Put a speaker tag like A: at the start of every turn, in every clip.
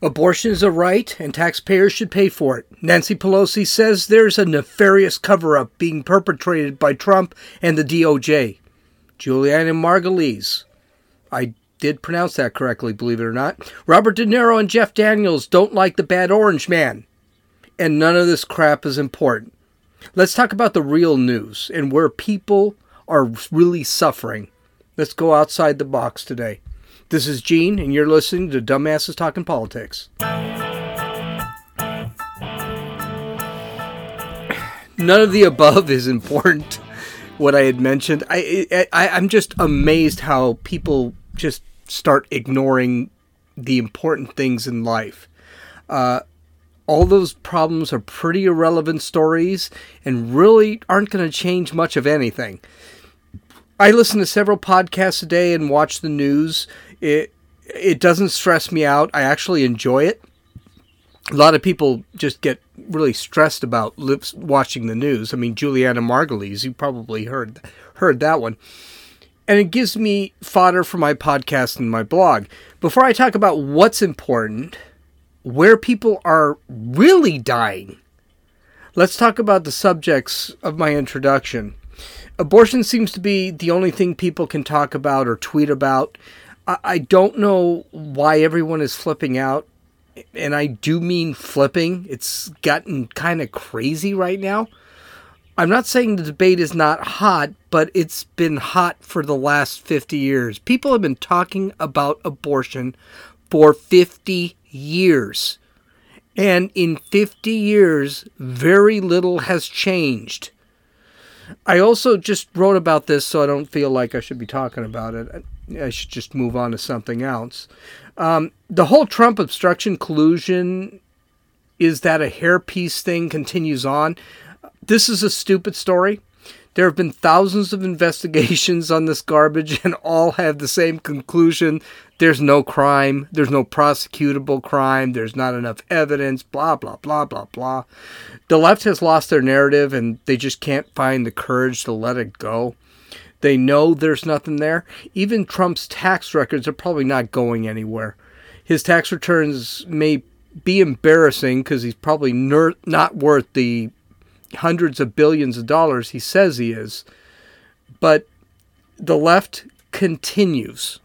A: Abortion is a right, and taxpayers should pay for it. Nancy Pelosi says there's a nefarious cover up being perpetrated by Trump and the DOJ. Julianna Margulies. I did pronounce that correctly, believe it or not. Robert De Niro and Jeff Daniels don't like the bad orange man. And none of this crap is important. Let's talk about the real news and where people are really suffering. Let's go outside the box today. This is Gene, and you're listening to Dumbasses Talking Politics. None of the above is important. What I had mentioned, I, I I'm just amazed how people just start ignoring the important things in life. Uh, all those problems are pretty irrelevant stories and really aren't going to change much of anything. I listen to several podcasts a day and watch the news. It it doesn't stress me out. I actually enjoy it. A lot of people just get really stressed about lips watching the news. I mean, Julianna Margulies, you probably heard heard that one. And it gives me fodder for my podcast and my blog. Before I talk about what's important, where people are really dying, let's talk about the subjects of my introduction abortion seems to be the only thing people can talk about or tweet about. I, don't know why everyone is flipping out. And I do mean flipping. It's gotten kind of crazy right now. I'm not saying the debate is not hot, but it's been hot for the last 50 years. People have been talking about abortion for 50 years. And in 50 years, very little has changed. I also just wrote about this, so I don't feel like I should be talking about it. I should just move on to something else. Um, the whole Trump obstruction collusion is that a hairpiece thing continues on. This is a stupid story. There have been thousands of investigations on this garbage, and all have the same conclusion there's no crime, there's no prosecutable crime, there's not enough evidence, blah, blah, blah, blah, blah. The left has lost their narrative, and they just can't find the courage to let it go. They know there's nothing there. Even Trump's tax records are probably not going anywhere. His tax returns may be embarrassing because he's probably ner- not worth the hundreds of billions of dollars he says he is. But the left continues.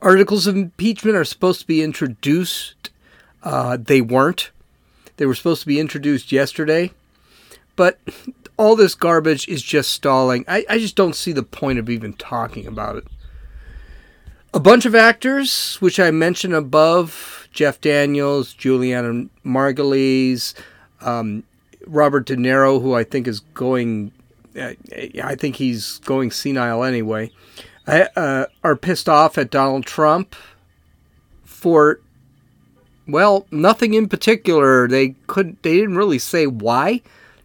A: Articles of impeachment are supposed to be introduced. Uh, they weren't. They were supposed to be introduced yesterday. But all this garbage is just stalling. I, I just don't see the point of even talking about it. A bunch of actors, which I mentioned above Jeff Daniels, Julianna Margulies, um, Robert De Niro, who I think is going, uh, I think he's going senile anyway, uh, are pissed off at Donald Trump for, well, nothing in particular. They couldn't, they didn't really say why.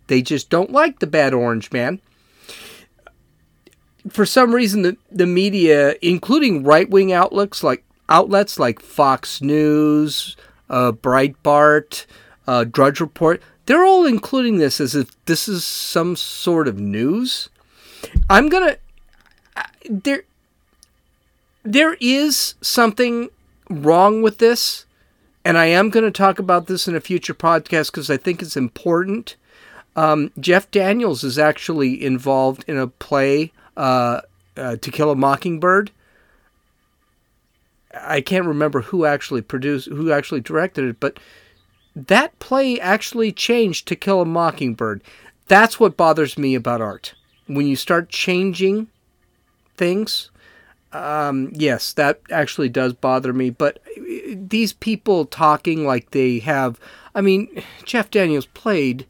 A: They just don't like the bad orange man. For some reason, the, the media, including right wing outlets like outlets like Fox News, uh, Breitbart, uh, Drudge Report, they're all including this as if this is some sort of news. I'm gonna there. There is something wrong with this, and I am going to talk about this in a future podcast because I think it's important. Um, Jeff Daniels is actually involved in a play, uh, uh, To Kill a Mockingbird. I can't remember who actually produced, who actually directed it, but that play actually changed To Kill a Mockingbird. That's what bothers me about art. When you start changing things, um, yes, that actually does bother me. But these people talking like they have, I mean, Jeff Daniels played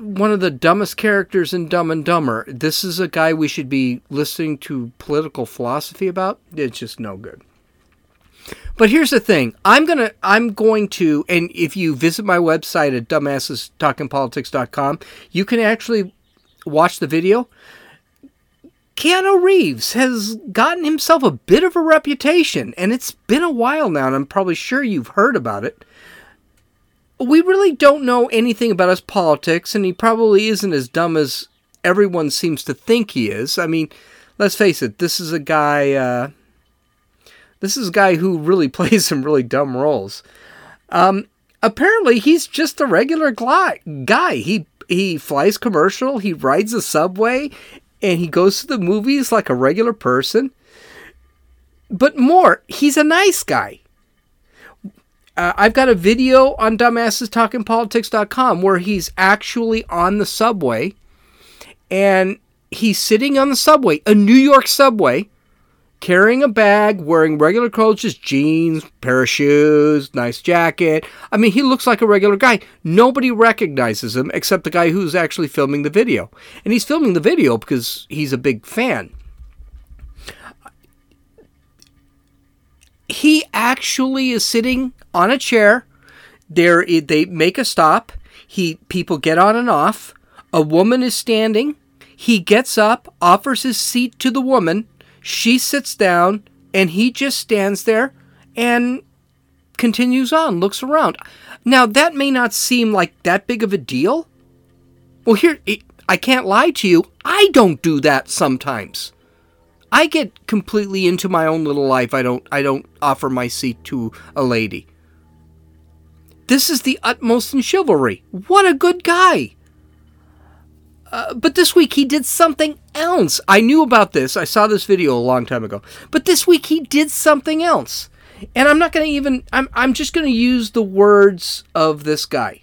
A: one of the dumbest characters in Dumb and Dumber. This is a guy we should be listening to political philosophy about. It's just no good. But here's the thing. I'm gonna I'm going to and if you visit my website at dumbassestalkingpolitics.com, you can actually watch the video. Keanu Reeves has gotten himself a bit of a reputation, and it's been a while now, and I'm probably sure you've heard about it. We really don't know anything about his politics, and he probably isn't as dumb as everyone seems to think he is. I mean, let's face it, this is a guy. Uh, This is a guy who really plays some really dumb roles. Um, apparently, he's just a regular guy. He he flies commercial. He rides the subway, and he goes to the movies like a regular person. But more, he's a nice guy. Uh, I've got a video on dumbassestalkingpolitics.com where he's actually on the subway and he's sitting on the subway, a New York subway, carrying a bag, wearing regular clothes, just jeans, pair of shoes, nice jacket. I mean, he looks like a regular guy. Nobody recognizes him except the guy who's actually filming the video. And he's filming the video because he's a big fan. He actually is sitting on a chair. There, they make a stop. He people get on and off. A woman is standing. He gets up, offers his seat to the woman. She sits down, and he just stands there and continues on, looks around. Now, that may not seem like that big of a deal. Well, here, I can't lie to you. I don't do that sometimes. I get completely into my own little life. I don't I don't offer my seat to a lady. This is the utmost in chivalry. What a good guy. Uh, but this week he did something else. I knew about this. I saw this video a long time ago. But this week he did something else. And I'm not going to even I'm I'm just going to use the words of this guy.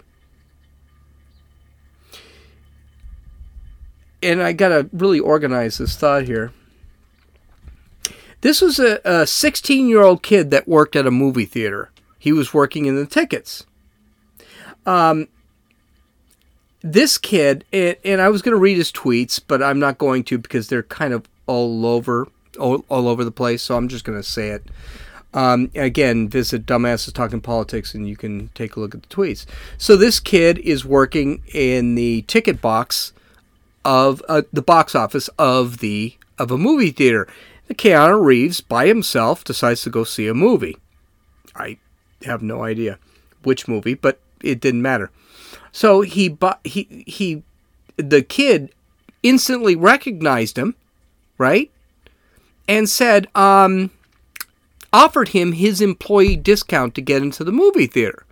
A: And I got to really organize this thought here. This was a 16 year old kid that worked at a movie theater. He was working in the tickets. Um, this kid, and, and I was going to read his tweets, but I'm not going to because they're kind of all over, all, all over the place. So I'm just going to say it. Um, again, visit Dumbasses Talking Politics and you can take a look at the tweets. So this kid is working in the ticket box of uh, the box office of the of a movie theater. The Keanu Reeves by himself decides to go see a movie. I have no idea which movie, but it didn't matter. So he he he the kid instantly recognized him, right? And said um offered him his employee discount to get into the movie theater.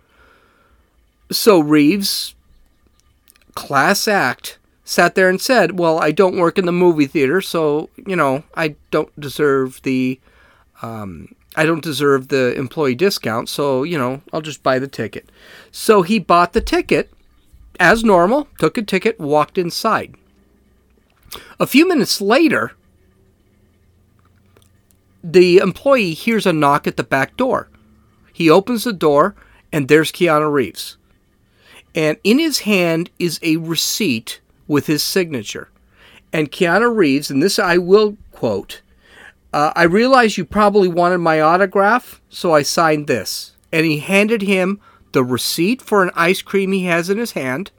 A: So Reeves class act sat there and said, "Well, I don't work in the movie theater, so, you know, I don't deserve the um I don't deserve the employee discount, so, you know, I'll just buy the ticket. So he bought the ticket as normal, took a ticket, walked inside. A few minutes later, the employee hears a knock at the back door. He opens the door, and there's Keanu Reeves. And in his hand is a receipt with his signature. And Keanu Reeves, and this I will quote, uh, I realize you probably wanted my autograph, so I signed this. And he handed him the receipt for an ice cream he has in his hand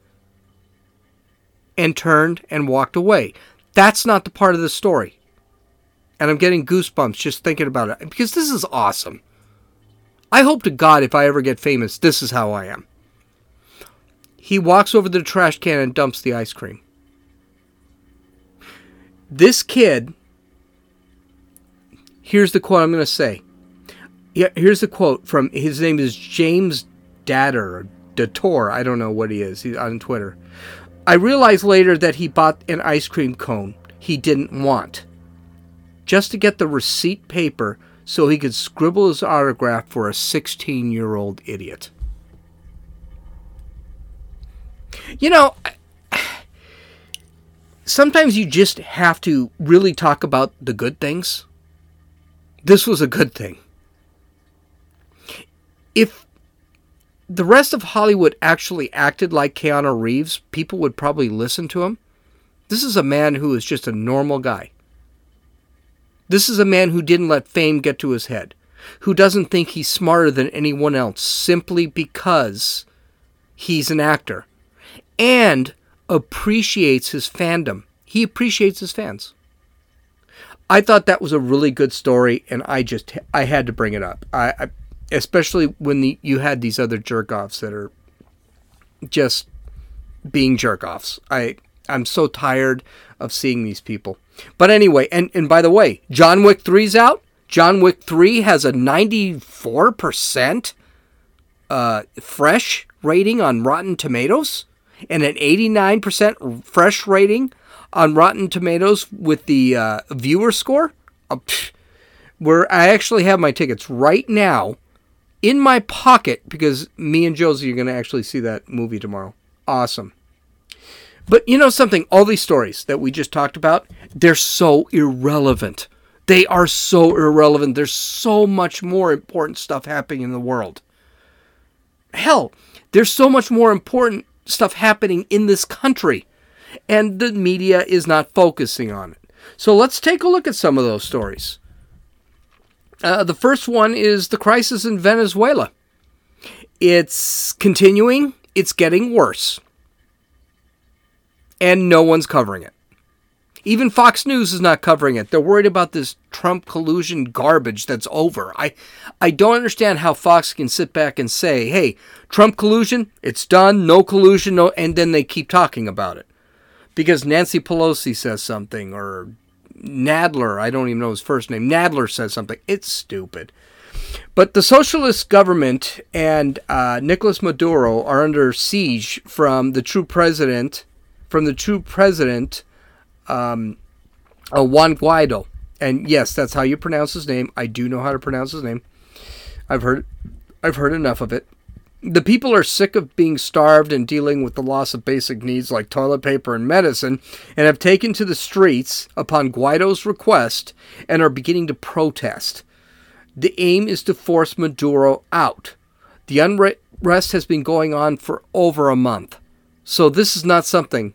A: and turned and walked away. That's not the part of the story. And I'm getting goosebumps just thinking about it because this is awesome. I hope to God if I ever get famous, this is how I am. He walks over to the trash can and dumps the ice cream. This kid Here's the quote I'm going to say. Yeah, here's the quote from his name is James Datter or Dator. I don't know what he is. He's on Twitter. I realized later that he bought an ice cream cone he didn't want just to get the receipt paper so he could scribble his autograph for a 16 year old idiot. You know, sometimes you just have to really talk about the good things this was a good thing. If the rest of Hollywood actually acted like Keanu Reeves, people would probably listen to him. This is a man who is just a normal guy. This is a man who didn't let fame get to his head, who doesn't think he's smarter than anyone else simply because he's an actor, and appreciates his fandom. He appreciates his fans. I thought that was a really good story, and I just I had to bring it up. I, I especially when the, you had these other jerk offs that are just being jerk offs. I I'm so tired of seeing these people. But anyway, and and by the way, John Wick 3's out. John Wick 3 has a 94% uh, fresh rating on Rotten Tomatoes and an 89% fresh rating on Rotten Tomatoes with the uh, viewer score. Uh, where I actually have my tickets right now in my pocket because me and Josie are going to actually see that movie tomorrow. Awesome. But you know something? All these stories that we just talked about, they're so irrelevant. They are so irrelevant. There's so much more important stuff happening in the world. Hell, there's so much more important stuff happening in this country, and the media is not focusing on it. So let's take a look at some of those stories. Uh, the first one is the crisis in Venezuela. It's continuing, it's getting worse. And no one's covering it. Even Fox News is not covering it. They're worried about this Trump collusion garbage that's over. I I don't understand how Fox can sit back and say, "Hey, Trump collusion, it's done, no collusion, no," and then they keep talking about it. Because Nancy Pelosi says something or Nadler, I don't even know his first name. Nadler says something. It's stupid. But the socialist government and uh, Nicolas Maduro are under siege from the true president, from the true president, um, Juan Guaido. And yes, that's how you pronounce his name. I do know how to pronounce his name. I've heard, I've heard enough of it. The people are sick of being starved and dealing with the loss of basic needs like toilet paper and medicine, and have taken to the streets upon Guaido's request and are beginning to protest. The aim is to force Maduro out. The unrest has been going on for over a month. So this is not something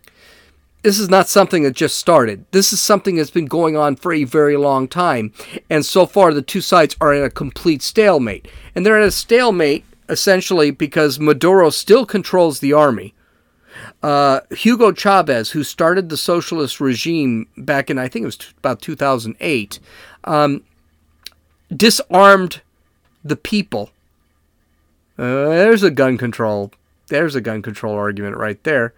A: this is not something that just started. This is something that's been going on for a very long time. And so far the two sides are in a complete stalemate. And they're in a stalemate essentially because Maduro still controls the army. Uh, Hugo Chavez, who started the socialist regime back in, I think it was t- about 2008, um, disarmed the people. Uh, there's a gun control. There's a gun control argument right there.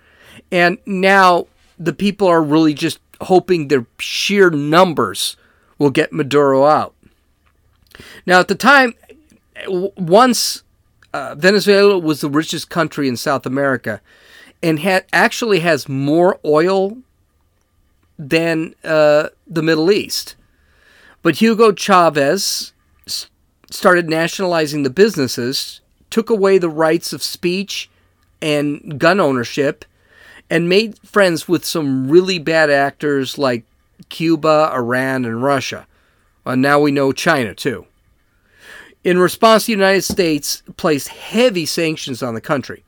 A: And now the people are really just hoping their sheer numbers will get Maduro out. Now, at the time, once uh, Venezuela was the richest country in South America, and had actually has more oil than uh, the Middle East. But Hugo Chavez started nationalizing the businesses, took away the rights of speech and gun ownership, and made friends with some really bad actors like Cuba, Iran, and Russia. And now we know China too. In response, the United States placed heavy sanctions on the country.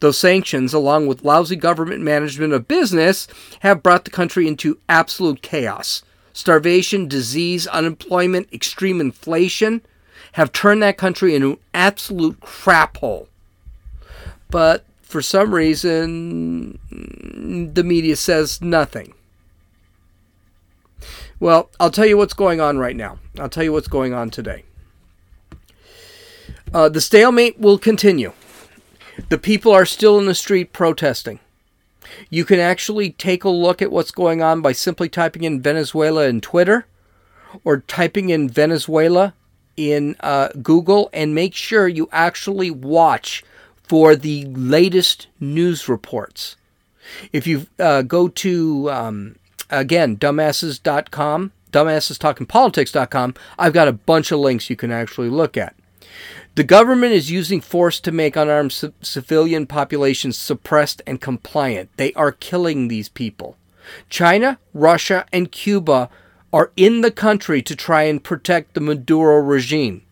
A: Those sanctions, along with lousy government management of business, have brought the country into absolute chaos. Starvation, disease, unemployment, extreme inflation have turned that country into an absolute crap hole. But for some reason, the media says nothing. Well, I'll tell you what's going on right now. I'll tell you what's going on today. Uh, the stalemate will continue. The people are still in the street protesting. You can actually take a look at what's going on by simply typing in Venezuela in Twitter or typing in Venezuela in uh, Google and make sure you actually watch for the latest news reports. If you uh, go to, um, again, dumbasses.com, dumbassestalkingpolitics.com, I've got a bunch of links you can actually look at. The government is using force to make unarmed c- civilian populations suppressed and compliant. They are killing these people. China, Russia, and Cuba are in the country to try and protect the Maduro regime.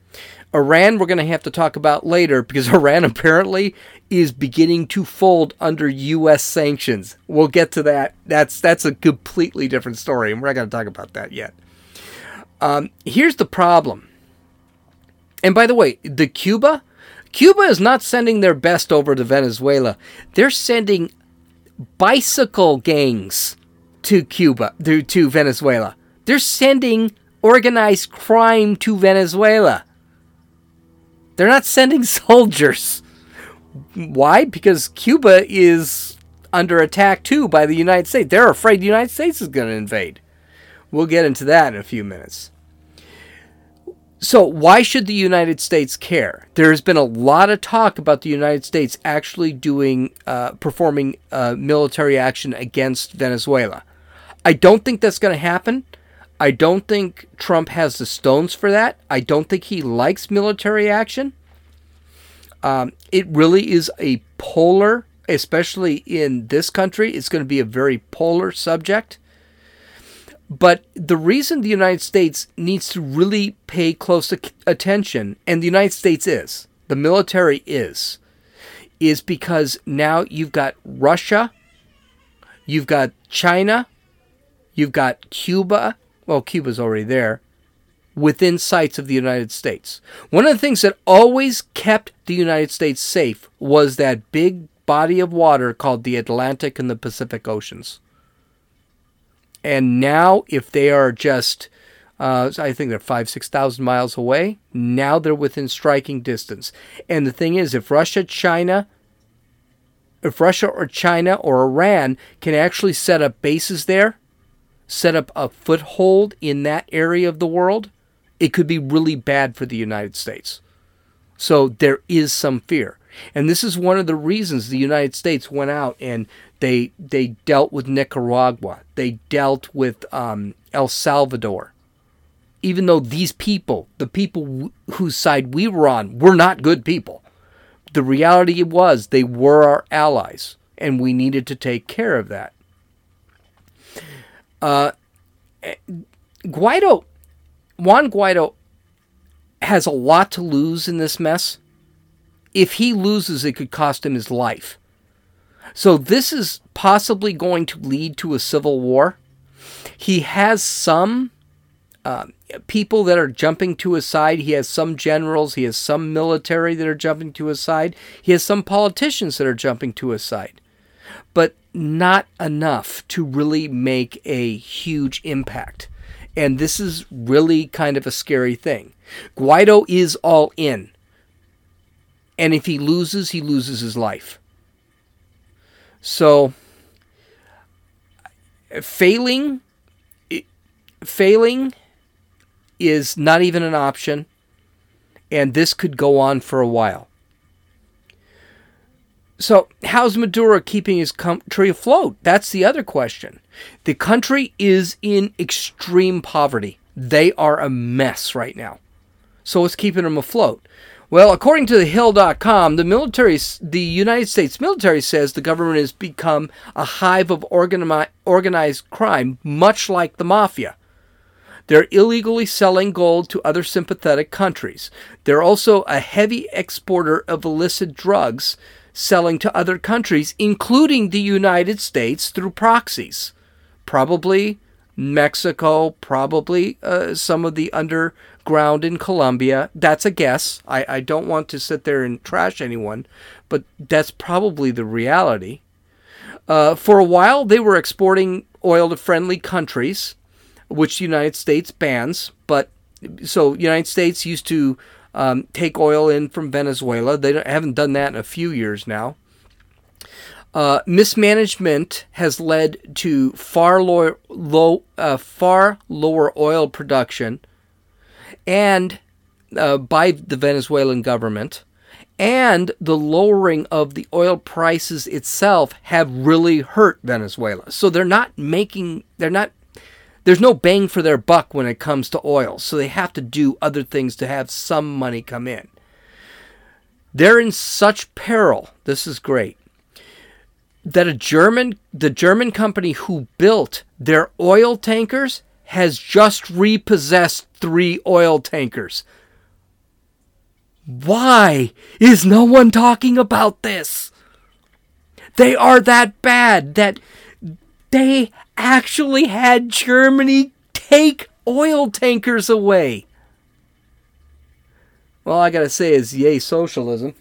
A: Iran, we're going to have to talk about later because Iran apparently is beginning to fold under U.S. sanctions. We'll get to that. That's that's a completely different story, and we're not going to talk about that yet. Um, here's the problem and by the way, the Cuba, Cuba is not sending their best over to Venezuela. They're sending bicycle gangs to Cuba, to, to Venezuela. They're sending organized crime to Venezuela. They're not sending soldiers. Why? Because Cuba is under attack too by the United States. They're afraid the United States is going to invade. We'll get into that in a few minutes. So, why should the United States care? There has been a lot of talk about the United States actually doing, uh, performing uh, military action against Venezuela. I don't think that's going to happen. I don't think Trump has the stones for that. I don't think he likes military action. Um, it really is a polar, especially in this country, it's going to be a very polar subject. But the reason the United States needs to really pay close attention, and the United States is, the military is, is because now you've got Russia, you've got China, you've got Cuba. Well, Cuba's already there, within sights of the United States. One of the things that always kept the United States safe was that big body of water called the Atlantic and the Pacific Oceans. And now, if they are just, uh, I think they're five, 6,000 miles away, now they're within striking distance. And the thing is, if Russia, China, if Russia or China or Iran can actually set up bases there, set up a foothold in that area of the world, it could be really bad for the United States. So there is some fear. And this is one of the reasons the United States went out and they they dealt with Nicaragua. They dealt with um, El Salvador. Even though these people, the people whose side we were on, were not good people, the reality was they were our allies, and we needed to take care of that. Uh, Guaido, Juan Guaido has a lot to lose in this mess. If he loses, it could cost him his life. So this is possibly going to lead to a civil war. He has some uh, people that are jumping to his side. He has some generals. He has some military that are jumping to his side. He has some politicians that are jumping to his side. But not enough to really make a huge impact. And this is really kind of a scary thing. Guaido is all in. And if he loses, he loses his life. So failing failing is not even an option and this could go on for a while. So, how's Maduro keeping his country afloat? That's the other question. The country is in extreme poverty. They are a mess right now. So, what's keeping them afloat? Well, according to the Hill.com, the military, the United States military says the government has become a hive of organi- organized crime, much like the mafia. They're illegally selling gold to other sympathetic countries. They're also a heavy exporter of illicit drugs selling to other countries, including the United States, through proxies. Probably Mexico, probably uh, some of the underground in Colombia. That's a guess. I, I don't want to sit there and trash anyone, but that's probably the reality. Uh, for a while, they were exporting oil to friendly countries, which the United States bans. But so United States used to um, take oil in from Venezuela. They haven't done that in a few years now. Uh, mismanagement has led to far lower, low, uh, far lower oil production, and uh, by the Venezuelan government, and the lowering of the oil prices itself have really hurt Venezuela. So they're not making, they're not there's no bang for their buck when it comes to oil, so they have to do other things to have some money come in. They're in such peril. This is great. That a German the German company who built their oil tankers has just repossessed 3 oil tankers. Why is no one talking about this? They are that bad that they actually had Germany take oil tankers away. Well, I gotta say is yay socialism.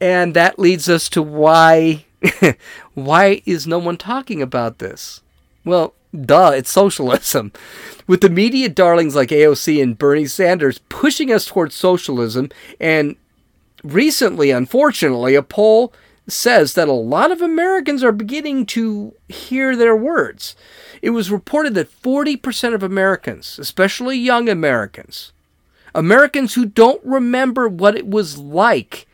A: And that leads us to why why is no one talking about this? Well, duh, it's socialism. With the media darlings like AOC and Bernie Sanders pushing us towards socialism, and recently, unfortunately, a poll says that a lot of Americans are beginning to hear their words. It was reported that 40% of Americans, especially young Americans, Americans who don't remember what it was like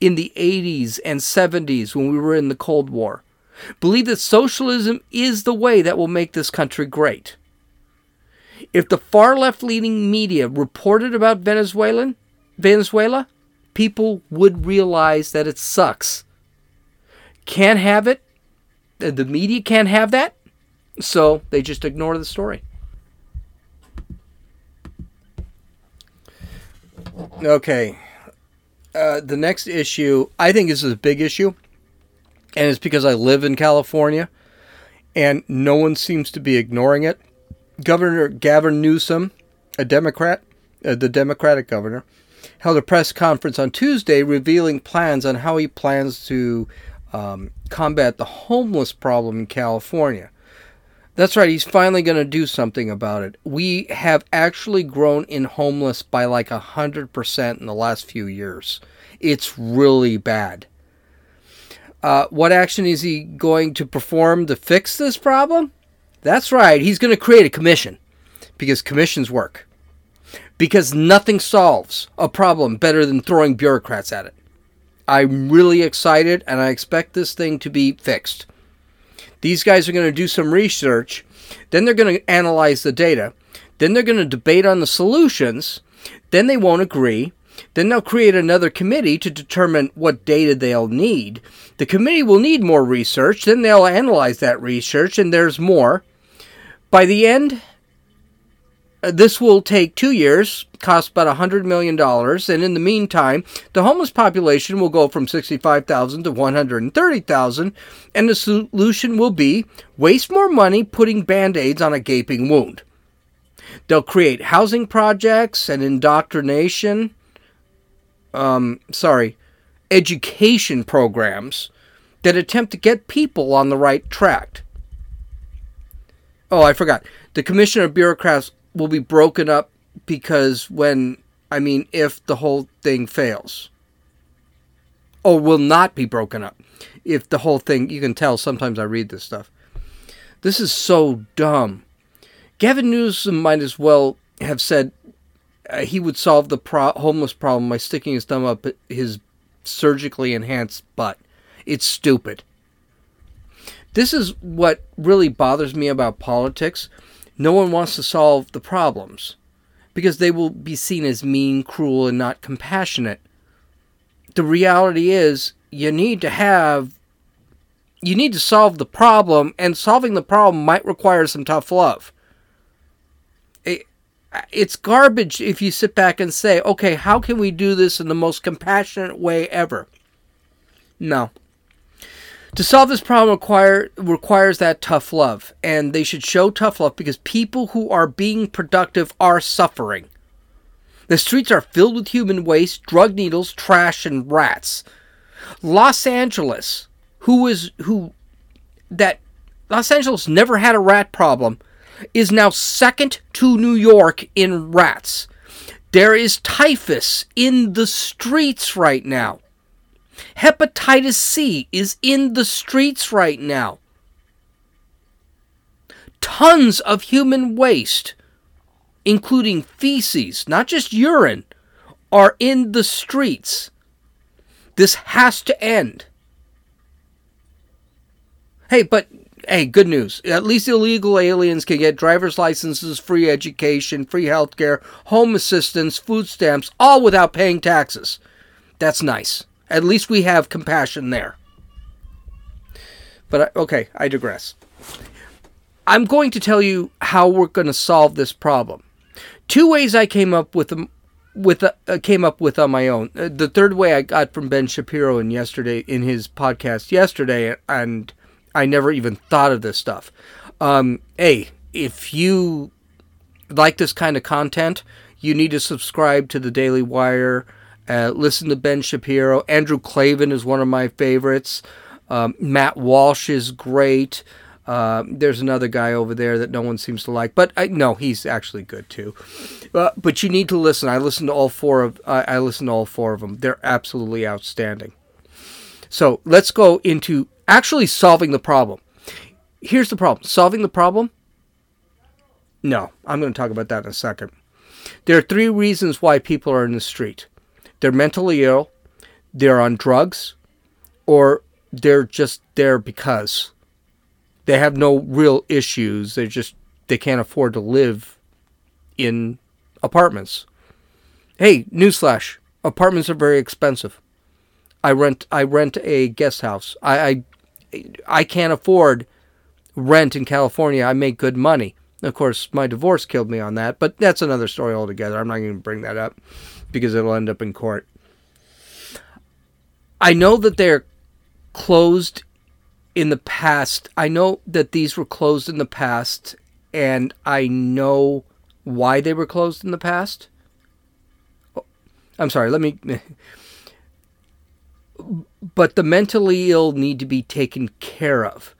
A: in the 80s and 70s when we were in the Cold War believe that socialism is the way that will make this country great. If the far left leaning media reported about Venezuelan, Venezuela, people would realize that it sucks. Can't have it. The media can't have that. So they just ignore the story. Okay. Uh, the next issue, I think this is a big issue, and it's because I live in California, and no one seems to be ignoring it. Governor Gavin Newsom, a Democrat, uh, the Democratic governor, held a press conference on Tuesday revealing plans on how he plans to um, combat the homeless problem in California. That's right, he's finally going to do something about it. We have actually grown in homeless by like 100% in the last few years. It's really bad. Uh, what action is he going to perform to fix this problem? That's right, he's going to create a commission because commissions work. Because nothing solves a problem better than throwing bureaucrats at it. I'm really excited and I expect this thing to be fixed. These guys are going to do some research, then they're going to analyze the data, then they're going to debate on the solutions, then they won't agree, then they'll create another committee to determine what data they'll need. The committee will need more research, then they'll analyze that research, and there's more. By the end, this will take two years, cost about $100 million, and in the meantime, the homeless population will go from 65,000 to 130,000, and the solution will be waste more money putting band aids on a gaping wound. They'll create housing projects and indoctrination, um, sorry, education programs that attempt to get people on the right track. Oh, I forgot. The Commission of Bureaucrats will be broken up because when I mean if the whole thing fails. Or will not be broken up. If the whole thing you can tell sometimes I read this stuff. This is so dumb. Gavin Newsom might as well have said uh, he would solve the pro- homeless problem by sticking his thumb up his surgically enhanced butt. It's stupid. This is what really bothers me about politics. No one wants to solve the problems because they will be seen as mean, cruel, and not compassionate. The reality is, you need to have, you need to solve the problem, and solving the problem might require some tough love. It, it's garbage if you sit back and say, okay, how can we do this in the most compassionate way ever? No. To solve this problem require, requires that tough love, and they should show tough love because people who are being productive are suffering. The streets are filled with human waste, drug needles, trash, and rats. Los Angeles, who is who that Los Angeles never had a rat problem, is now second to New York in rats. There is typhus in the streets right now. Hepatitis C is in the streets right now. Tons of human waste, including feces, not just urine, are in the streets. This has to end. Hey, but hey, good news. At least illegal aliens can get driver's licenses, free education, free healthcare, home assistance, food stamps, all without paying taxes. That's nice. At least we have compassion there. But okay, I digress. I'm going to tell you how we're going to solve this problem. Two ways I came up with them with uh, came up with on my own. Uh, the third way I got from Ben Shapiro in yesterday in his podcast yesterday, and I never even thought of this stuff. Um, hey, if you like this kind of content, you need to subscribe to the Daily Wire uh, listen to Ben Shapiro. Andrew Klavan is one of my favorites. Um, Matt Walsh is great. Uh, there's another guy over there that no one seems to like, but I no, he's actually good too. Uh, but you need to listen. I listened to all four of I listened to all four of them. They're absolutely outstanding. So let's go into actually solving the problem. Here's the problem: solving the problem. No, I'm going to talk about that in a second. There are three reasons why people are in the street they're mentally ill, they're on drugs, or they're just there because they have no real issues. They just they can't afford to live in apartments. Hey, newsflash: apartments are very expensive. I rent I rent a guest house. I I, I can't afford rent in California. I make good money. Of course, my divorce killed me on that, but that's another story altogether. I'm not going to bring that up because it'll end up in court. I know that they're closed in the past. I know that these were closed in the past, and I know why they were closed in the past. I'm sorry, let me. But the mentally ill need to be taken care of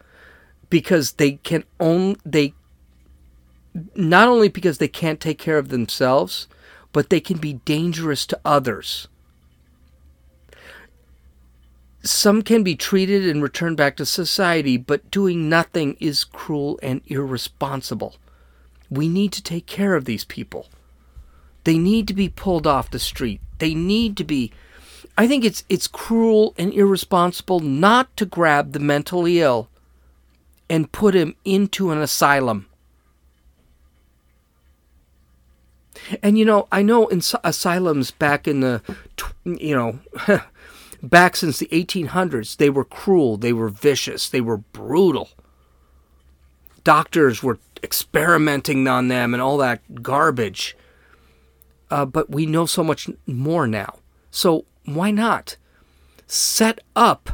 A: because they can only they not only because they can't take care of themselves, but they can be dangerous to others. Some can be treated and returned back to society, but doing nothing is cruel and irresponsible. We need to take care of these people. They need to be pulled off the street. They need to be I think it's it's cruel and irresponsible not to grab the mentally ill and put him into an asylum. And you know, I know in asylums back in the, you know, back since the 1800s, they were cruel, they were vicious, they were brutal. Doctors were experimenting on them and all that garbage. Uh, but we know so much more now. So why not set up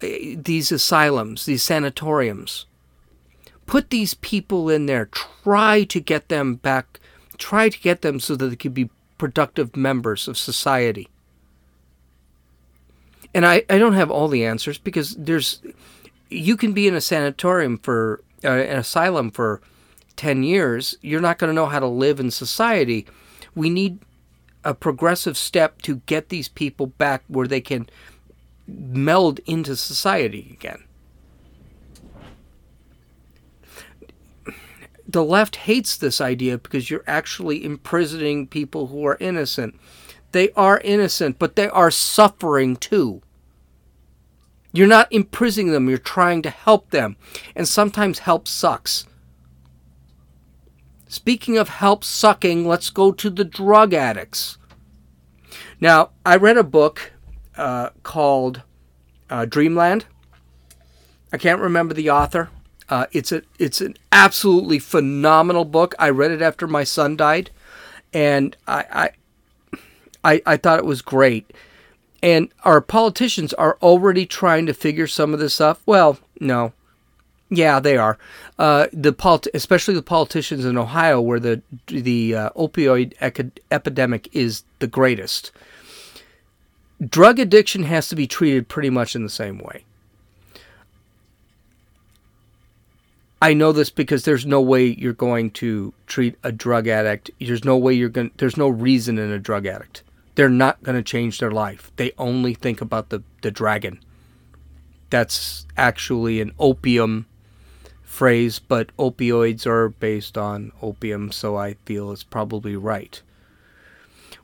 A: eh, these asylums, these sanatoriums? Put these people in there. Try to get them back. Try to get them so that they can be productive members of society. And I, I don't have all the answers because there's you can be in a sanatorium for uh, an asylum for 10 years you're not going to know how to live in society we need a progressive step to get these people back where they can meld into society again the left hates this idea because you're actually imprisoning people who are innocent. They are innocent, but they are suffering too. You're not imprisoning them, you're trying to help them. And sometimes help sucks. Speaking of help sucking, let's go to the drug addicts. Now, I read a book uh, called uh, Dreamland. I can't remember the author. Uh, it's a it's an absolutely phenomenal book. I read it after my son died, and I, I I thought it was great. And our politicians are already trying to figure some of this stuff. Well, no, yeah, they are. Uh, the polit- especially the politicians in Ohio, where the the uh, opioid ec- epidemic is the greatest. Drug addiction has to be treated pretty much in the same way. I know this because there's no way you're going to treat a drug addict. There's no way you're going there's no reason in a drug addict. They're not going to change their life. They only think about the the dragon. That's actually an opium phrase, but opioids are based on opium, so I feel it's probably right.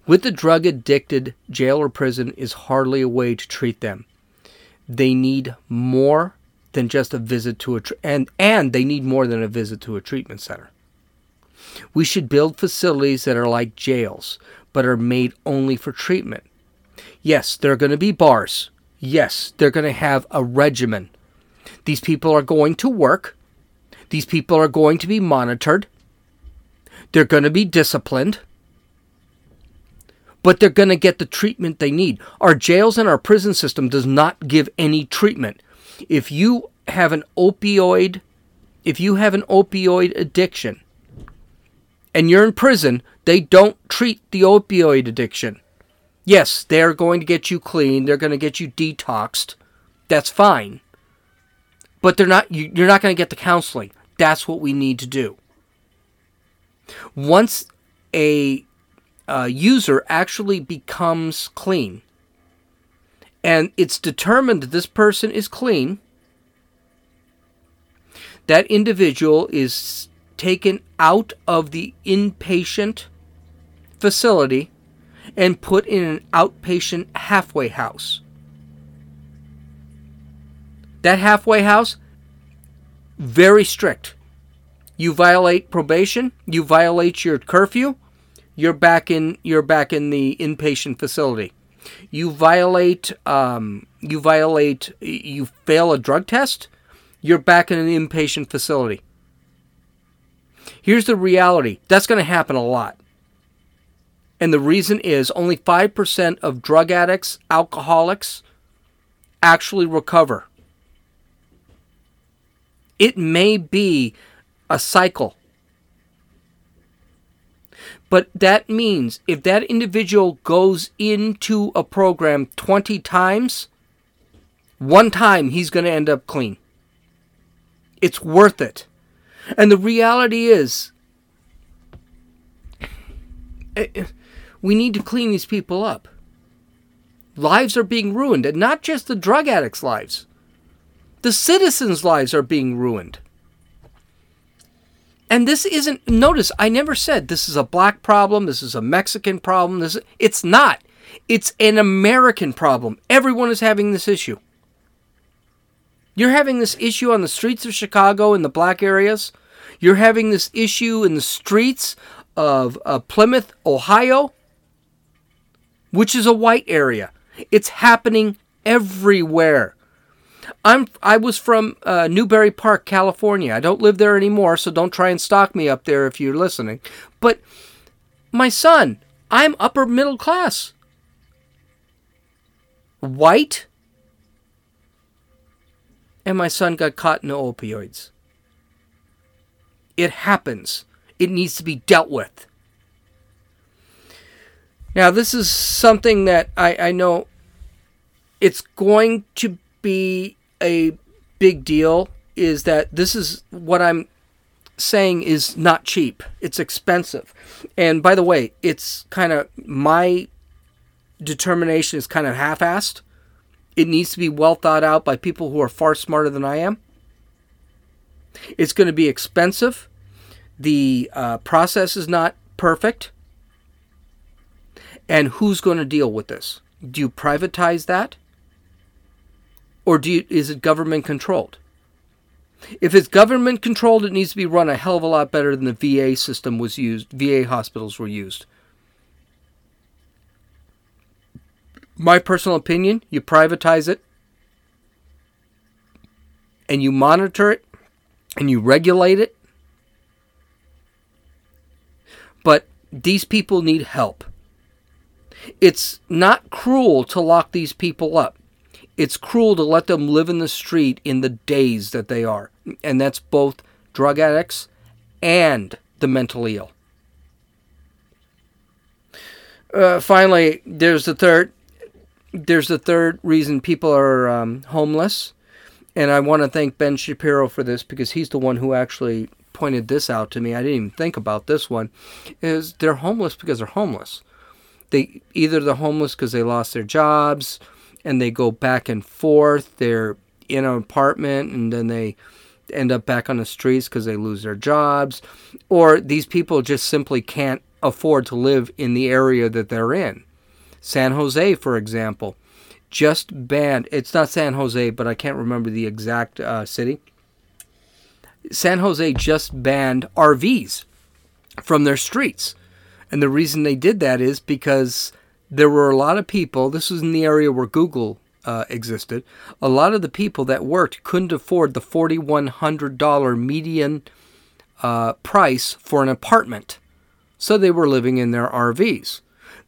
A: With the drug addicted, jail or prison is hardly a way to treat them. They need more than just a visit to a tr- and and they need more than a visit to a treatment center. We should build facilities that are like jails, but are made only for treatment. Yes, there are going to be bars. Yes, they're going to have a regimen. These people are going to work. These people are going to be monitored. They're going to be disciplined. But they're going to get the treatment they need. Our jails and our prison system does not give any treatment if you have an opioid, if you have an opioid addiction and you're in prison, they don't treat the opioid addiction. Yes, they're going to get you clean, they're going to get you detoxed. That's fine. But they're not you're not going to get the counseling. That's what we need to do. Once a uh, user actually becomes clean, and it's determined that this person is clean, that individual is taken out of the inpatient facility and put in an outpatient halfway house. That halfway house, very strict. You violate probation, you violate your curfew, you're back in you're back in the inpatient facility. You violate um, you violate you fail a drug test, you're back in an inpatient facility. Here's the reality. That's going to happen a lot. And the reason is only 5% of drug addicts, alcoholics actually recover. It may be a cycle. But that means if that individual goes into a program 20 times, one time he's going to end up clean. It's worth it. And the reality is, eh, eh, we need to clean these people up. Lives are being ruined, and not just the drug addicts' lives. The citizens' lives are being ruined. And this isn't notice I never said this is a black problem, this is a Mexican problem, this it's not. It's an American problem. Everyone is having this issue. You're having this issue on the streets of Chicago in the black areas. You're having this issue in the streets of uh, Plymouth, Ohio, which is a white area. It's happening everywhere. I'm I was from uh, Newbury Park, California. I don't live there anymore, so don't try and stalk me up there if you're listening. But my son, I'm upper middle class. White. And my son got caught in the opioids. It happens. It needs to be dealt with. Now, this is something that I, I know it's going to be a big deal is that this is what I'm saying is not cheap. It's expensive. And by the way, it's kind of my determination is kind of half assed. It needs to be well thought out by people who are far smarter than I am. It's going to be expensive. The uh, process is not perfect. And who's going to deal with this? Do you privatize that? Or do you, is it government controlled? If it's government controlled, it needs to be run a hell of a lot better than the VA system was used. VA hospitals were used. My personal opinion, you privatize it and you monitor it and you regulate it. But these people need help. It's not cruel to lock these people up. It's cruel to let them live in the street in the days that they are. And that's both drug addicts and the mentally ill. Uh, finally, there's the third. There's the third reason people are um, homeless, and I want to thank Ben Shapiro for this because he's the one who actually pointed this out to me. I didn't even think about this one. Is they're homeless because they're homeless. They either they're homeless because they lost their jobs, and they go back and forth. They're in an apartment and then they end up back on the streets because they lose their jobs. Or these people just simply can't afford to live in the area that they're in. San Jose, for example, just banned, it's not San Jose, but I can't remember the exact uh, city. San Jose just banned RVs from their streets. And the reason they did that is because there were a lot of people, this was in the area where Google uh, existed, a lot of the people that worked couldn't afford the $4,100 median uh, price for an apartment. So they were living in their RVs.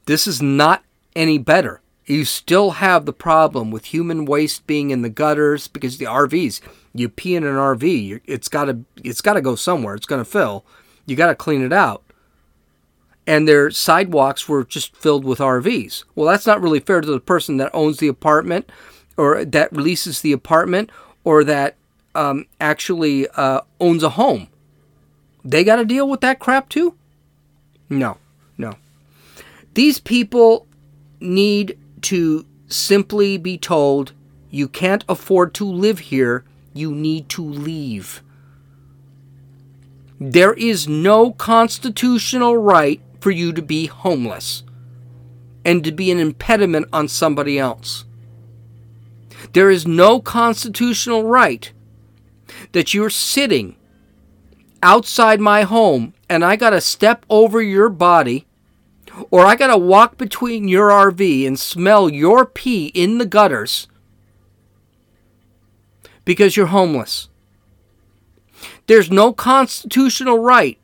A: This is not any better. You still have the problem with human waste being in the gutters because the RVs, you pee in an RV, it's got to it's got to go somewhere. It's going to fill. You got to clean it out and their sidewalks were just filled with RVs. Well, that's not really fair to the person that owns the apartment or that releases the apartment or that um, actually uh, owns a home. They got to deal with that crap too? No, no. These people need to simply be told you can't afford to live here, you need to leave. There is no constitutional right for you to be homeless and to be an impediment on somebody else. There is no constitutional right that you're sitting outside my home and I got to step over your body or I got to walk between your RV and smell your pee in the gutters because you're homeless. There's no constitutional right,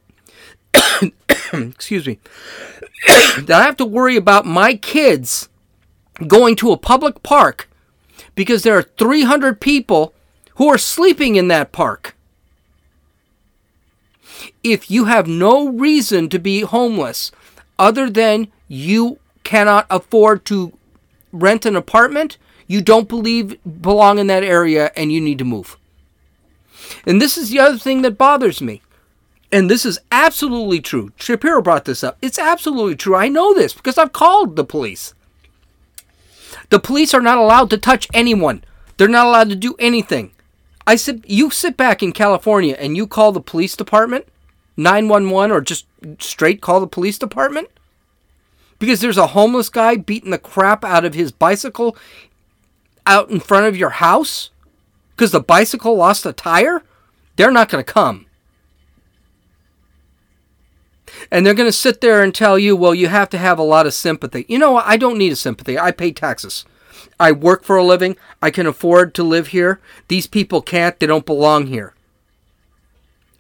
A: excuse me, that I have to worry about my kids going to a public park because there are 300 people who are sleeping in that park. If you have no reason to be homeless other than you cannot afford to rent an apartment, you don't believe belong in that area and you need to move. And this is the other thing that bothers me. And this is absolutely true. Shapiro brought this up. It's absolutely true. I know this because I've called the police. The police are not allowed to touch anyone. They're not allowed to do anything. I said, you sit back in California and you call the police department, 911, or just straight call the police department because there's a homeless guy beating the crap out of his bicycle out in front of your house because the bicycle lost a tire, they're not going to come. And they're going to sit there and tell you, well, you have to have a lot of sympathy. You know? I don't need a sympathy. I pay taxes. I work for a living. I can afford to live here. These people can't. They don't belong here.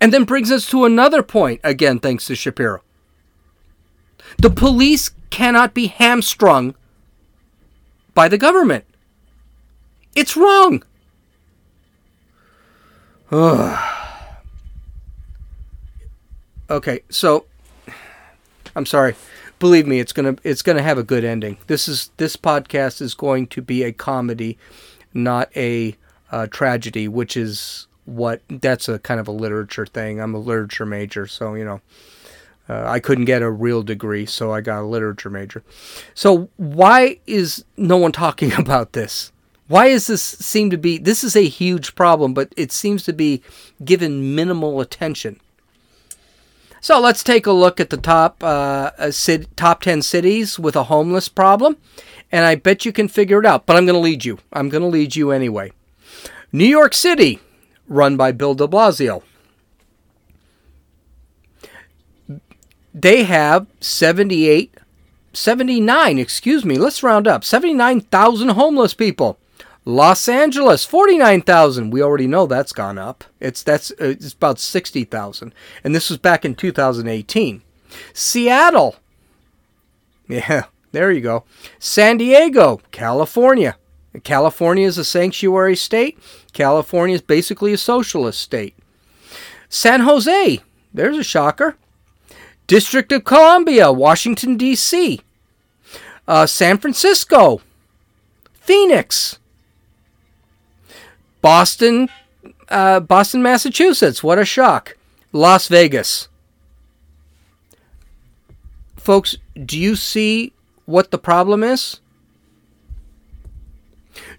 A: And then brings us to another point, again, thanks to Shapiro. The police cannot be hamstrung by the government. It's wrong. okay, so I'm sorry. Believe me, it's gonna it's gonna have a good ending. This is this podcast is going to be a comedy, not a uh, tragedy, which is what that's a kind of a literature thing. I'm a literature major, so you know. Uh, I couldn't get a real degree, so I got a literature major. So why is no one talking about this? Why is this seem to be this is a huge problem, but it seems to be given minimal attention. So let's take a look at the top uh, top ten cities with a homeless problem, and I bet you can figure it out. But I'm going to lead you. I'm going to lead you anyway. New York City, run by Bill De Blasio. They have 78, 79, excuse me, let's round up, 79,000 homeless people. Los Angeles, 49,000. We already know that's gone up. It's that's it's about 60,000. And this was back in 2018. Seattle. Yeah, there you go. San Diego, California. California is a sanctuary state. California is basically a socialist state. San Jose, there's a shocker. District of Columbia, Washington, D.C. Uh, San Francisco, Phoenix, Boston, uh, Boston, Massachusetts. What a shock. Las Vegas. Folks, do you see what the problem is?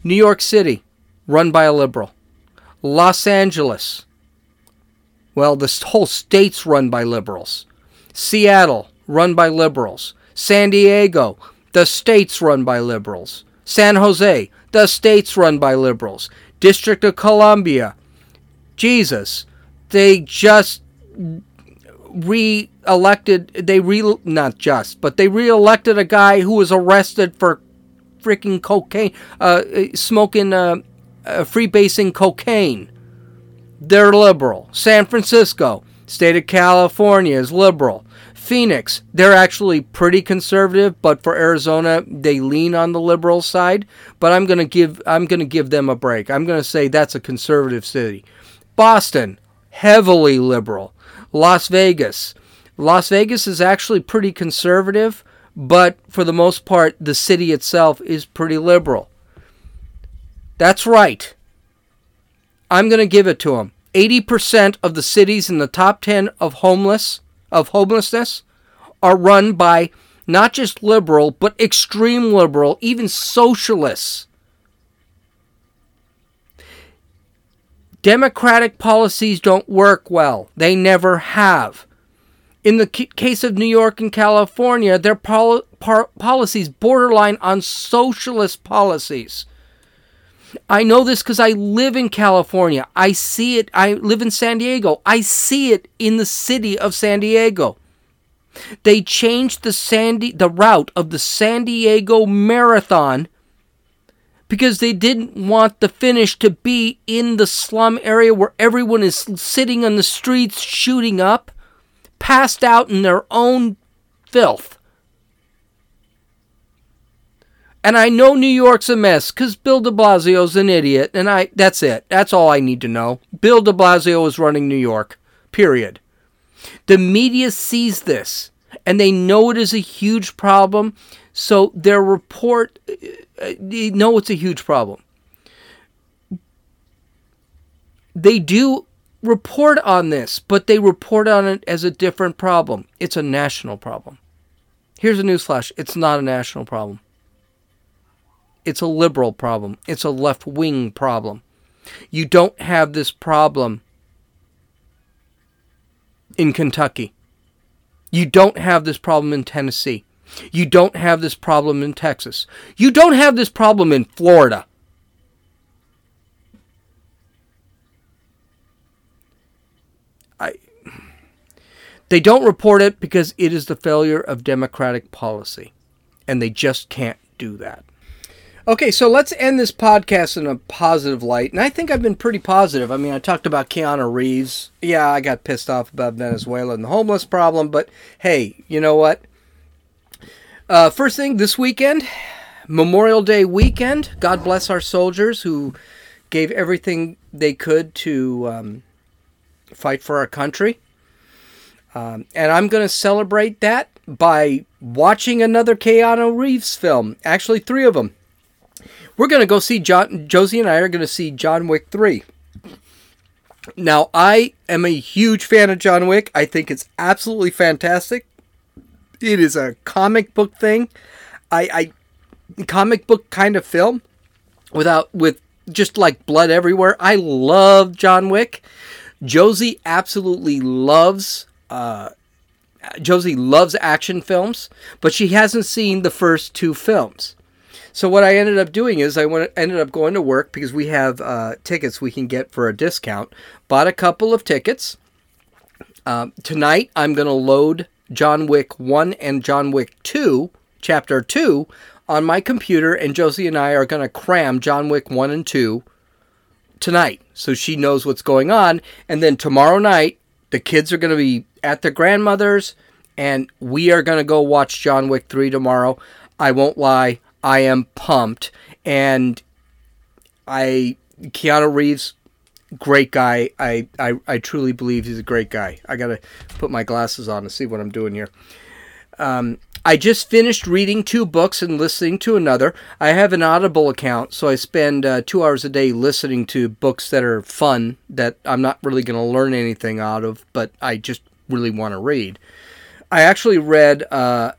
A: New York City, run by a liberal. Los Angeles, well, this whole state's run by liberals. Seattle, run by liberals. San Diego, the state's run by liberals. San Jose, the state's run by liberals. District of Columbia. Jesus, they just re-elected. They re not just, but they re-elected a guy who was arrested for freaking cocaine, uh, smoking, uh, uh, freebasing cocaine. They're liberal. San Francisco, state of California, is liberal. Phoenix, they're actually pretty conservative, but for Arizona, they lean on the liberal side. But I'm gonna give I'm gonna give them a break. I'm gonna say that's a conservative city. Boston, heavily liberal. Las Vegas, Las Vegas is actually pretty conservative, but for the most part, the city itself is pretty liberal. That's right. I'm gonna give it to them. 80% of the cities in the top 10 of homeless of homelessness are run by not just liberal, but extreme liberal, even socialists. Democratic policies don't work well. They never have. In the case of New York and California, their pol- par- policies borderline on socialist policies. I know this because I live in California. I see it. I live in San Diego. I see it in the city of San Diego. They changed the Sandy the route of the San Diego Marathon because they didn't want the finish to be in the slum area where everyone is sitting on the streets shooting up, passed out in their own filth. And I know New York's a mess because Bill de Blasio's an idiot, and I that's it. That's all I need to know. Bill de Blasio is running New York. Period. The media sees this and they know it is a huge problem, so their report uh, they know it's a huge problem. They do report on this, but they report on it as a different problem. It's a national problem. Here's a newsflash it's not a national problem. It's a liberal problem. It's a left wing problem. You don't have this problem in Kentucky. You don't have this problem in Tennessee. You don't have this problem in Texas. You don't have this problem in Florida. I they don't report it because it is the failure of democratic policy and they just can't do that. Okay, so let's end this podcast in a positive light. And I think I've been pretty positive. I mean, I talked about Keanu Reeves. Yeah, I got pissed off about Venezuela and the homeless problem, but hey, you know what? Uh, first thing this weekend, Memorial Day weekend. God bless our soldiers who gave everything they could to um, fight for our country. Um, and I'm going to celebrate that by watching another Keanu Reeves film. Actually, three of them. We're going to go see John. Josie and I are going to see John Wick 3. Now, I am a huge fan of John Wick. I think it's absolutely fantastic. It is a comic book thing. I, I comic book kind of film without with just like blood everywhere. I love John Wick. Josie absolutely loves uh, Josie loves action films, but she hasn't seen the first two films. So what I ended up doing is I went, ended up going to work because we have uh, tickets we can get for a discount. Bought a couple of tickets. Um, tonight I'm going to load John Wick 1 and John Wick 2, Chapter 2, on my computer, and Josie and I are going to cram John Wick 1 and 2 tonight so she knows what's going on. And then tomorrow night, the kids are going to be at their grandmother's, and we are going to go watch John Wick 3 tomorrow. I won't lie, I am pumped. And I, Keanu Reeves, great guy. I, I, I truly believe he's a great guy. I got to put my glasses on to see what I'm doing here. Um, I just finished reading two books and listening to another. I have an Audible account, so I spend uh, two hours a day listening to books that are fun that I'm not really going to learn anything out of, but I just really want to read. I actually read uh,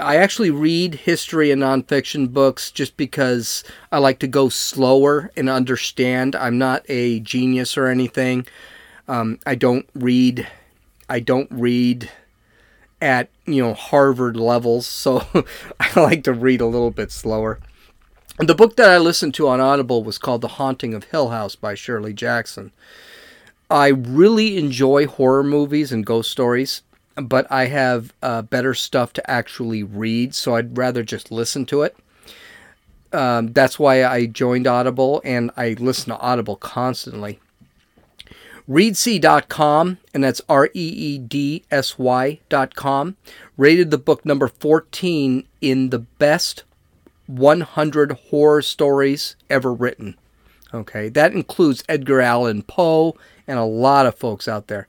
A: I actually read history and nonfiction books just because I like to go slower and understand. I'm not a genius or anything. Um, I don't read. I don't read at you know Harvard levels, so I like to read a little bit slower. The book that I listened to on Audible was called The Haunting of Hill House by Shirley Jackson. I really enjoy horror movies and ghost stories but I have uh, better stuff to actually read, so I'd rather just listen to it. Um, that's why I joined Audible and I listen to Audible constantly. Reedsy.com, and that's R E E D S Y.com, rated the book number 14 in the best 100 horror stories ever written. Okay, that includes Edgar Allan Poe and a lot of folks out there.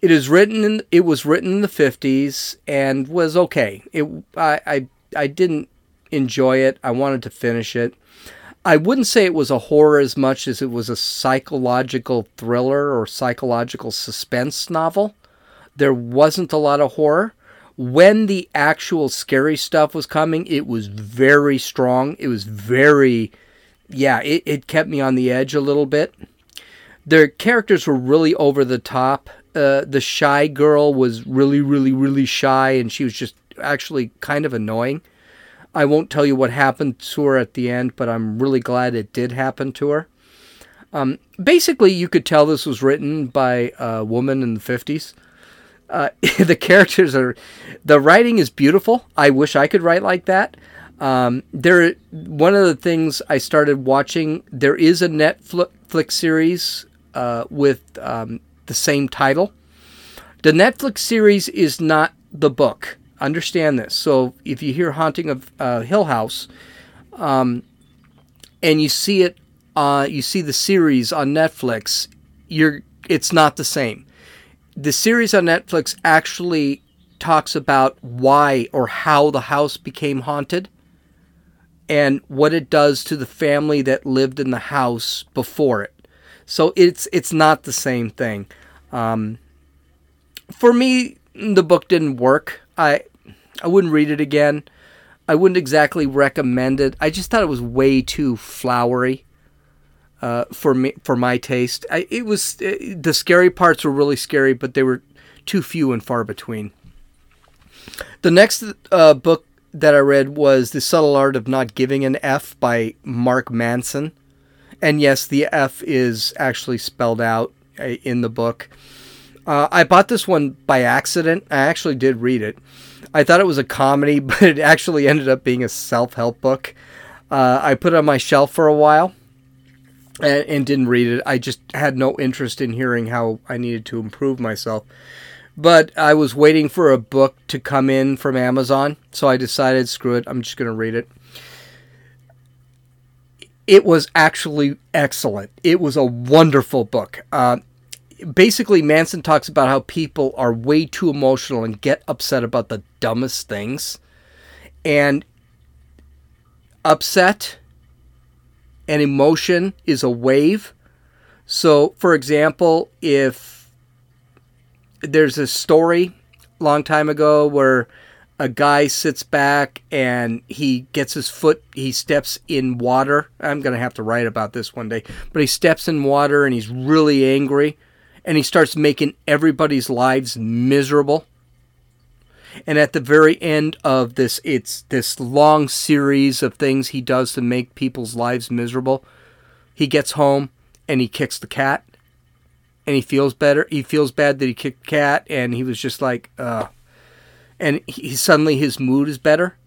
A: It is written in, it was written in the 50s and was okay. It I, I I didn't enjoy it. I wanted to finish it. I wouldn't say it was a horror as much as it was a psychological thriller or psychological suspense novel. There wasn't a lot of horror. When the actual scary stuff was coming, it was very strong. It was very, yeah, it, it kept me on the edge a little bit. their characters were really over the top. Uh, the shy girl was really, really, really shy, and she was just actually kind of annoying. I won't tell you what happened to her at the end, but I'm really glad it did happen to her. Um, basically, you could tell this was written by a woman in the 50s. Uh, the characters are, the writing is beautiful. I wish I could write like that. Um, there, one of the things I started watching. There is a Netflix series uh, with um, the same title. The Netflix series is not the book. Understand this. So if you hear "Haunting of uh, Hill House," um, and you see it, uh, you see the series on Netflix, you're it's not the same. The series on Netflix actually talks about why or how the house became haunted and what it does to the family that lived in the house before it. So it's it's not the same thing. Um, for me, the book didn't work. I I wouldn't read it again. I wouldn't exactly recommend it. I just thought it was way too flowery uh, for me for my taste. I, it was it, uh, the scary parts were really scary, but they were too few and far between. The next uh, book that I read was The Subtle Art of Not Giving an F by Mark Manson. And yes, the F is actually spelled out in the book. Uh, I bought this one by accident. I actually did read it. I thought it was a comedy, but it actually ended up being a self help book. Uh, I put it on my shelf for a while and, and didn't read it. I just had no interest in hearing how I needed to improve myself. But I was waiting for a book to come in from Amazon, so I decided, screw it, I'm just going to read it. It was actually excellent. It was a wonderful book. Uh, basically, Manson talks about how people are way too emotional and get upset about the dumbest things. And upset and emotion is a wave. So, for example, if there's a story long time ago where a guy sits back and he gets his foot he steps in water i'm going to have to write about this one day but he steps in water and he's really angry and he starts making everybody's lives miserable and at the very end of this it's this long series of things he does to make people's lives miserable he gets home and he kicks the cat and he feels better. He feels bad that he kicked the cat, and he was just like, uh, and he, suddenly his mood is better.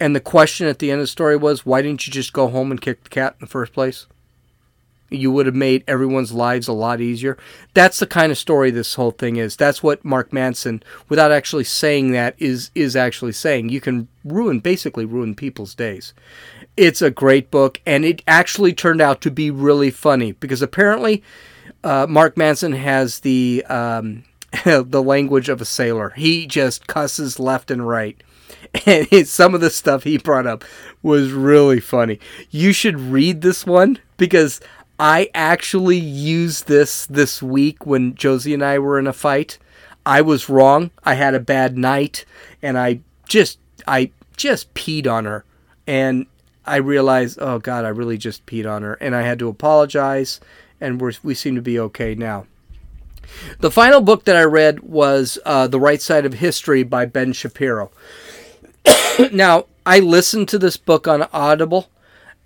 A: And the question at the end of the story was, why didn't you just go home and kick the cat in the first place? You would have made everyone's lives a lot easier. That's the kind of story this whole thing is. That's what Mark Manson, without actually saying that, is is actually saying. You can ruin, basically ruin people's days. It's a great book, and it actually turned out to be really funny because apparently uh, Mark Manson has the um, the language of a sailor. He just cusses left and right. And some of the stuff he brought up was really funny. You should read this one because I actually used this this week when Josie and I were in a fight. I was wrong. I had a bad night and I just I just peed on her and I realized, oh god, I really just peed on her and I had to apologize and we're, we seem to be okay now. The final book that I read was uh, The Right Side of History by Ben Shapiro. now, I listened to this book on Audible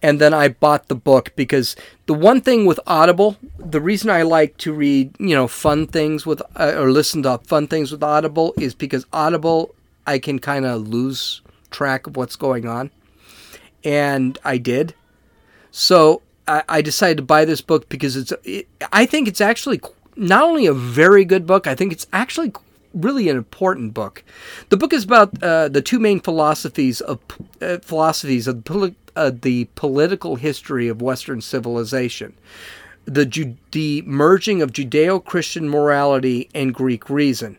A: and then I bought the book because the one thing with Audible, the reason I like to read, you know, fun things with uh, or listen to fun things with Audible is because Audible I can kind of lose track of what's going on. And I did. So I, I decided to buy this book because it's. It, I think it's actually not only a very good book. I think it's actually really an important book. The book is about uh, the two main philosophies of uh, philosophies of poli- uh, the political history of Western civilization. The, Ju- the merging of Judeo Christian morality and Greek reason.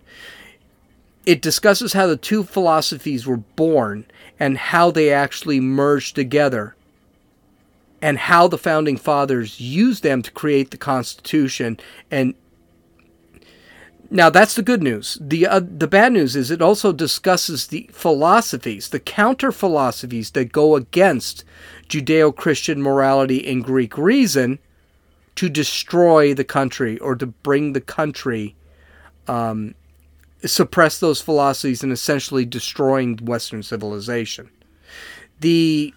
A: It discusses how the two philosophies were born and how they actually merged together and how the founding fathers used them to create the Constitution. And now that's the good news. The uh, the bad news is it also discusses the philosophies, the counter philosophies that go against Judeo-Christian morality and Greek reason, to destroy the country or to bring the country, um, suppress those philosophies and essentially destroying Western civilization. The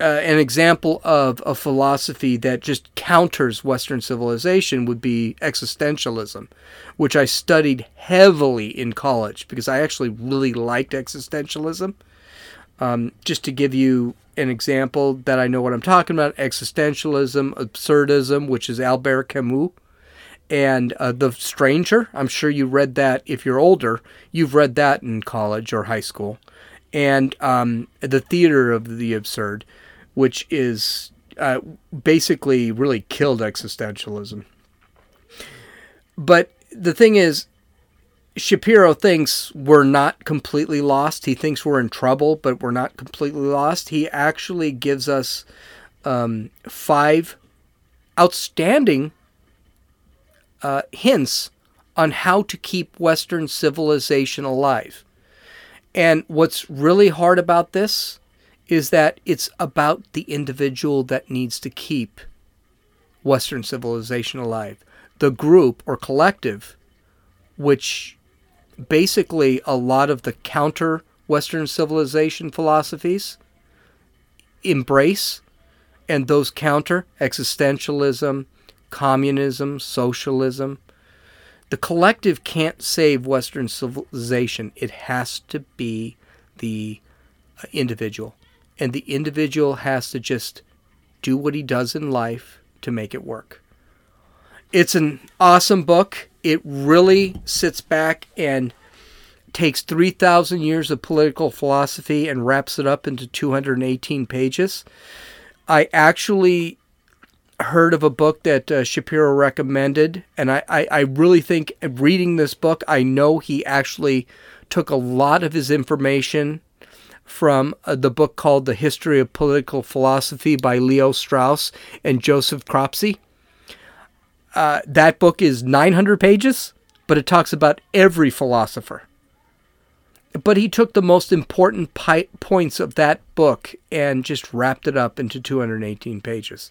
A: uh, an example of a philosophy that just counters Western civilization would be existentialism, which I studied heavily in college because I actually really liked existentialism. Um, just to give you an example that I know what I'm talking about existentialism, absurdism, which is Albert Camus, and uh, The Stranger. I'm sure you read that if you're older. You've read that in college or high school. And um, The Theater of the Absurd which is uh, basically really killed existentialism. But the thing is, Shapiro thinks we're not completely lost. He thinks we're in trouble, but we're not completely lost. He actually gives us um, five outstanding uh, hints on how to keep Western civilization alive. And what's really hard about this is that it's about the individual that needs to keep Western civilization alive. The group or collective, which basically a lot of the counter Western civilization philosophies embrace, and those counter existentialism, communism, socialism. The collective can't save Western civilization. It has to be the uh, individual and the individual has to just do what he does in life to make it work. It's an awesome book. It really sits back and takes 3,000 years of political philosophy and wraps it up into 218 pages. I actually heard of a book that uh, Shapiro recommended, and I, I, I really think reading this book, I know he actually took a lot of his information from uh, the book called The History of Political Philosophy by Leo Strauss and Joseph Cropsey. Uh, that book is 900 pages, but it talks about every philosopher but he took the most important pi- points of that book and just wrapped it up into 218 pages.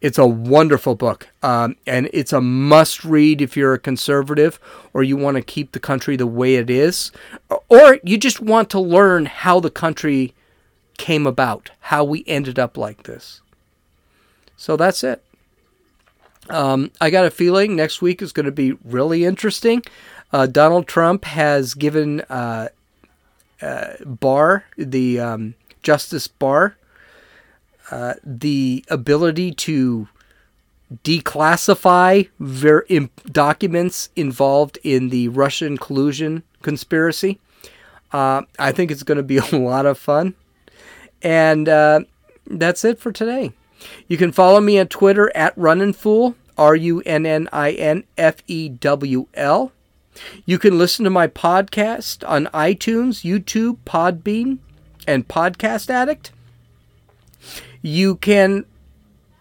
A: It's a wonderful book, um, and it's a must read if you're a conservative or you want to keep the country the way it is, or you just want to learn how the country came about, how we ended up like this. So that's it. Um, I got a feeling next week is going to be really interesting. Uh, Donald Trump has given uh, uh, Barr, the um, Justice Barr, uh, the ability to declassify ver- documents involved in the Russian collusion conspiracy. Uh, I think it's going to be a lot of fun. And uh, that's it for today. You can follow me on Twitter at Runningfool, R U N N I N F E W L. You can listen to my podcast on iTunes, YouTube, Podbean, and Podcast Addict. You can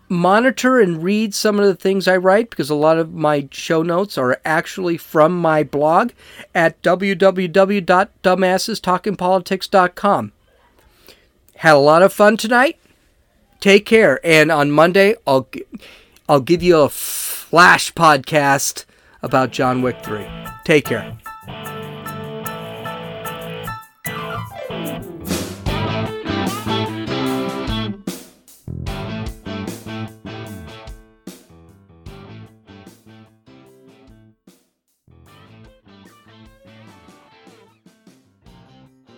A: monitor and read some of the things I write because a lot of my show notes are actually from my blog at www.dumbassestalkingpolitics.com. Had a lot of fun tonight. Take care, and on Monday I'll I'll give you a flash podcast about John Wick 3. Take care.